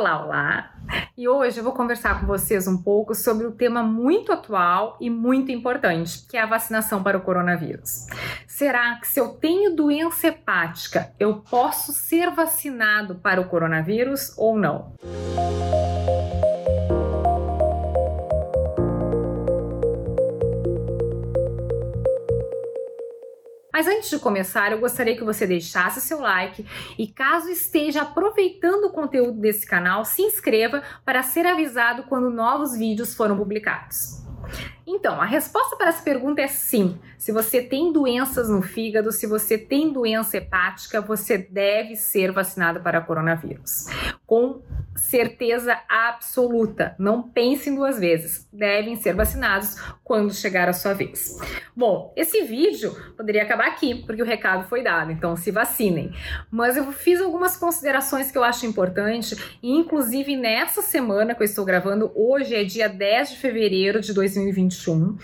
Olá, olá! E hoje eu vou conversar com vocês um pouco sobre o tema muito atual e muito importante, que é a vacinação para o coronavírus. Será que se eu tenho doença hepática, eu posso ser vacinado para o coronavírus ou não? Mas antes de começar, eu gostaria que você deixasse seu like e, caso esteja aproveitando o conteúdo desse canal, se inscreva para ser avisado quando novos vídeos foram publicados. Então, a resposta para essa pergunta é sim. Se você tem doenças no fígado, se você tem doença hepática, você deve ser vacinado para coronavírus. Com certeza absoluta. Não pensem duas vezes. Devem ser vacinados quando chegar a sua vez. Bom, esse vídeo poderia acabar aqui, porque o recado foi dado, então se vacinem. Mas eu fiz algumas considerações que eu acho importante, e inclusive nessa semana que eu estou gravando, hoje é dia 10 de fevereiro de 2021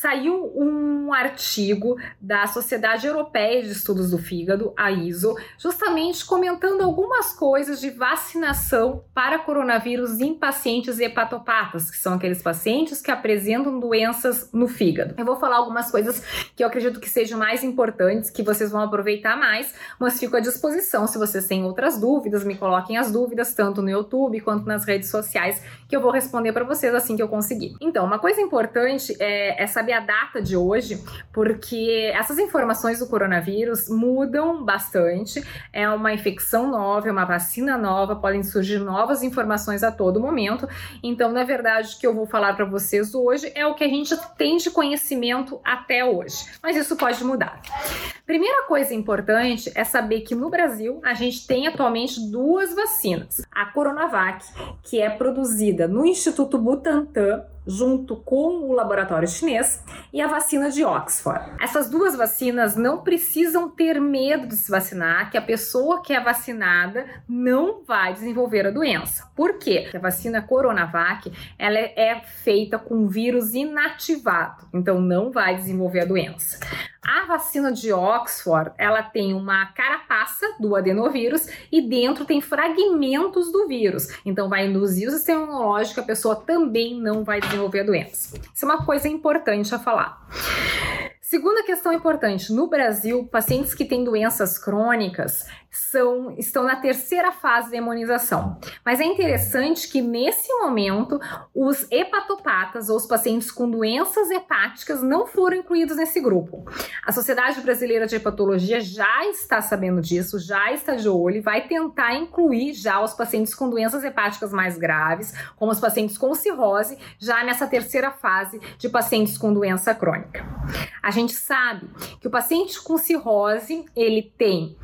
saiu um artigo da Sociedade Europeia de Estudos do Fígado, a ISO, justamente comentando algumas coisas de vacinação para coronavírus em pacientes hepatopatas, que são aqueles pacientes que apresentam doenças no fígado. Eu vou falar algumas coisas que eu acredito que sejam mais importantes, que vocês vão aproveitar mais, mas fico à disposição se vocês têm outras dúvidas, me coloquem as dúvidas tanto no YouTube quanto nas redes sociais, que eu vou responder para vocês assim que eu conseguir. Então, uma coisa importante é, é saber saber a data de hoje, porque essas informações do coronavírus mudam bastante. É uma infecção nova, é uma vacina nova, podem surgir novas informações a todo momento. Então, na verdade, o que eu vou falar para vocês hoje é o que a gente tem de conhecimento até hoje, mas isso pode mudar. Primeira coisa importante é saber que no Brasil a gente tem atualmente duas vacinas: a Coronavac, que é produzida no Instituto Butantan junto com o laboratório chinês, e a vacina de Oxford. Essas duas vacinas não precisam ter medo de se vacinar, que a pessoa que é vacinada não vai desenvolver a doença. Por quê? Porque a vacina Coronavac ela é feita com vírus inativado, então não vai desenvolver a doença. A vacina de Oxford, ela tem uma carapaça do adenovírus e dentro tem fragmentos do vírus. Então vai induzir o sistema imunológico, a pessoa também não vai desenvolver a doença. Isso é uma coisa importante a falar. Segunda questão importante: no Brasil, pacientes que têm doenças crônicas são, estão na terceira fase da imunização. Mas é interessante que nesse momento os hepatopatas ou os pacientes com doenças hepáticas não foram incluídos nesse grupo. A Sociedade Brasileira de Hepatologia já está sabendo disso, já está de olho e vai tentar incluir já os pacientes com doenças hepáticas mais graves, como os pacientes com cirrose, já nessa terceira fase de pacientes com doença crônica. A gente sabe que o paciente com cirrose, ele tem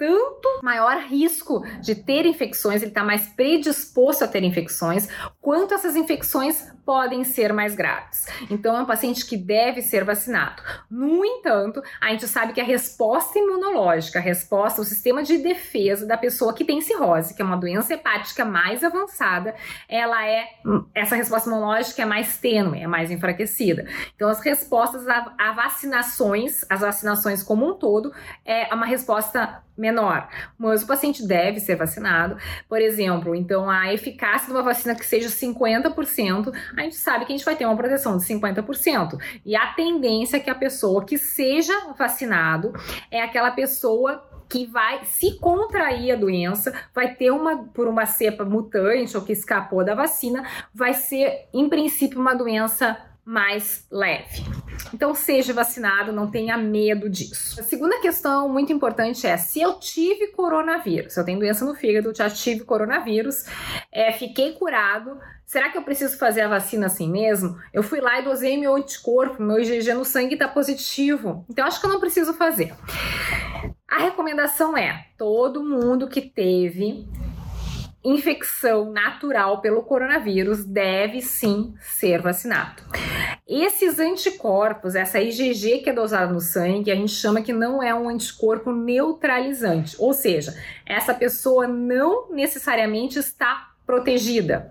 tanto maior risco de ter infecções, ele está mais predisposto a ter infecções, quanto essas infecções podem ser mais graves. Então, é um paciente que deve ser vacinado. No entanto, a gente sabe que a resposta imunológica, a resposta, o sistema de defesa da pessoa que tem cirrose, que é uma doença hepática mais avançada, ela é essa resposta imunológica é mais tênue, é mais enfraquecida. Então, as respostas a, a vacinações, as vacinações como um todo, é uma resposta menor, mas o paciente deve ser vacinado. Por exemplo, então a eficácia de uma vacina que seja 50%, a gente sabe que a gente vai ter uma proteção de 50%. E a tendência é que a pessoa que seja vacinado é aquela pessoa que vai se contrair a doença, vai ter uma por uma cepa mutante ou que escapou da vacina, vai ser em princípio uma doença mais leve. Então, seja vacinado, não tenha medo disso. A segunda questão muito importante é: se eu tive coronavírus, eu tenho doença no fígado, já tive coronavírus, é, fiquei curado, será que eu preciso fazer a vacina assim mesmo? Eu fui lá e dosei meu anticorpo, meu IgG no sangue está positivo, então acho que eu não preciso fazer. A recomendação é: todo mundo que teve infecção natural pelo coronavírus deve sim ser vacinado. Esses anticorpos, essa IgG que é dosada no sangue, a gente chama que não é um anticorpo neutralizante, ou seja, essa pessoa não necessariamente está protegida.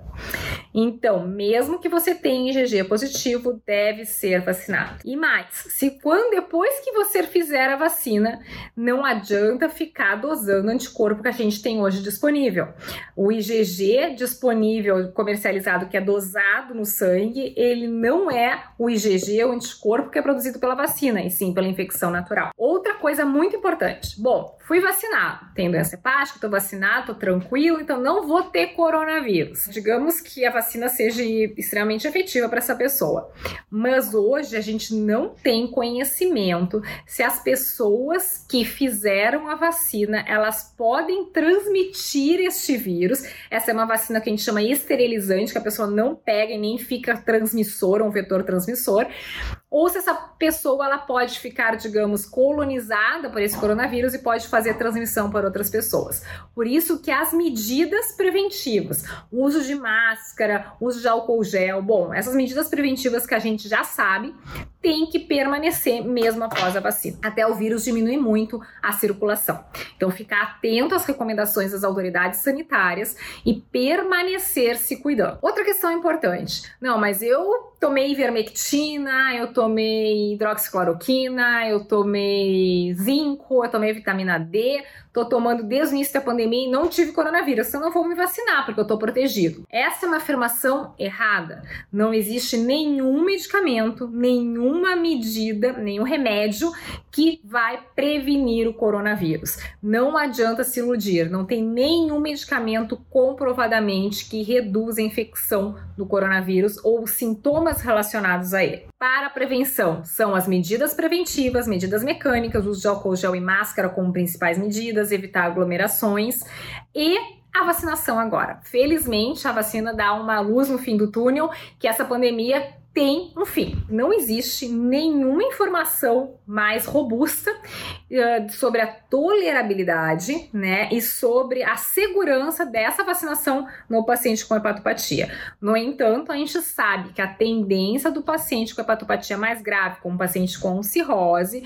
Então, mesmo que você tenha IgG positivo, deve ser vacinado. E mais, se quando depois que você fizer a vacina, não adianta ficar dosando anticorpo que a gente tem hoje disponível. O IgG disponível comercializado que é dosado no sangue, ele não é o IgG, o anticorpo que é produzido pela vacina, e sim pela infecção natural. Outra coisa muito importante. Bom, fui vacinado, tenho doença hepática, tô vacinado, tô tranquilo, então não vou ter coronavírus. Digamos que a vacina seja extremamente efetiva para essa pessoa. Mas hoje a gente não tem conhecimento se as pessoas que fizeram a vacina, elas podem transmitir este vírus. Essa é uma vacina que a gente chama esterilizante, que a pessoa não pega e nem fica transmissor, um vetor transmissor ou se essa pessoa ela pode ficar, digamos, colonizada por esse coronavírus e pode fazer transmissão para outras pessoas. Por isso que as medidas preventivas, uso de máscara, uso de álcool gel, bom, essas medidas preventivas que a gente já sabe, tem que permanecer mesmo após a vacina, até o vírus diminuir muito a circulação. Então, ficar atento às recomendações das autoridades sanitárias e permanecer se cuidando. Outra questão importante: não, mas eu tomei ivermectina, eu tomei hidroxicloroquina, eu tomei zinco, eu tomei vitamina D, tô tomando desde o início da pandemia e não tive coronavírus, então não vou me vacinar porque eu tô protegido. Essa é uma afirmação errada. Não existe nenhum medicamento, nenhuma medida, nenhum remédio que vai prevenir o coronavírus. Não adianta se iludir, não tem nenhum medicamento comprovadamente que reduz a infecção do coronavírus ou sintomas relacionados a ele. Para a prevenção, são as medidas preventivas, medidas mecânicas, uso de álcool gel e máscara como principais medidas, evitar aglomerações e a vacinação agora. Felizmente, a vacina dá uma luz no fim do túnel que essa pandemia tem um fim. Não existe nenhuma informação mais robusta uh, sobre a tolerabilidade, né, e sobre a segurança dessa vacinação no paciente com hepatopatia. No entanto, a gente sabe que a tendência do paciente com hepatopatia mais grave, como paciente com cirrose,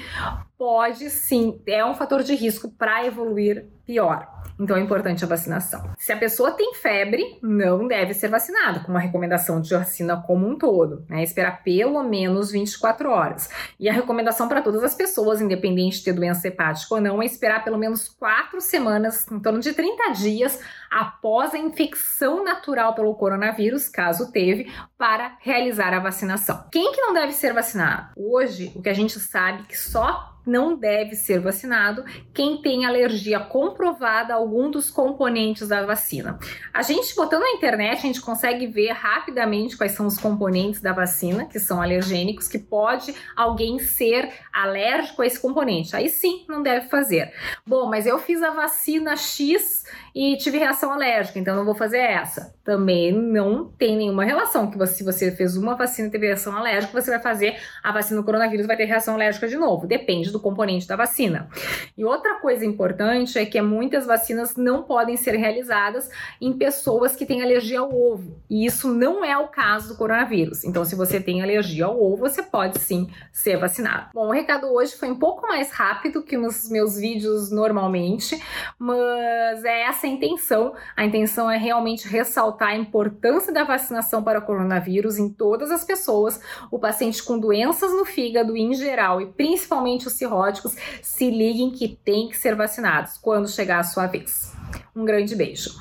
pode sim, é um fator de risco para evoluir pior. Então é importante a vacinação. Se a pessoa tem febre, não deve ser vacinada, com uma recomendação de vacina como um todo, né? Esperar pelo menos 24 horas. E a recomendação para todas as pessoas, independente de ter doença hepática ou não, é esperar pelo menos 4 semanas, em torno de 30 dias, após a infecção natural pelo coronavírus, caso teve, para realizar a vacinação. Quem que não deve ser vacinado? Hoje, o que a gente sabe que só não deve ser vacinado quem tem alergia comprovada a algum dos componentes da vacina. A gente botando na internet, a gente consegue ver rapidamente quais são os componentes da vacina que são alergênicos, que pode alguém ser alérgico a esse componente. Aí sim, não deve fazer. Bom, mas eu fiz a vacina X e tive reação alérgica, então não vou fazer essa. Também não tem nenhuma relação que você, se você fez uma vacina e teve reação alérgica, você vai fazer a vacina do coronavírus vai ter reação alérgica de novo. Depende do componente da vacina. E outra coisa importante é que muitas vacinas não podem ser realizadas em pessoas que têm alergia ao ovo. E isso não é o caso do coronavírus. Então, se você tem alergia ao ovo, você pode sim ser vacinado. Bom, o recado hoje foi um pouco mais rápido que nos meus vídeos normalmente, mas é essa essa a intenção. A intenção é realmente ressaltar a importância da vacinação para coronavírus em todas as pessoas. O paciente com doenças no fígado em geral e principalmente os cirróticos, se liguem que tem que ser vacinados quando chegar a sua vez. Um grande beijo.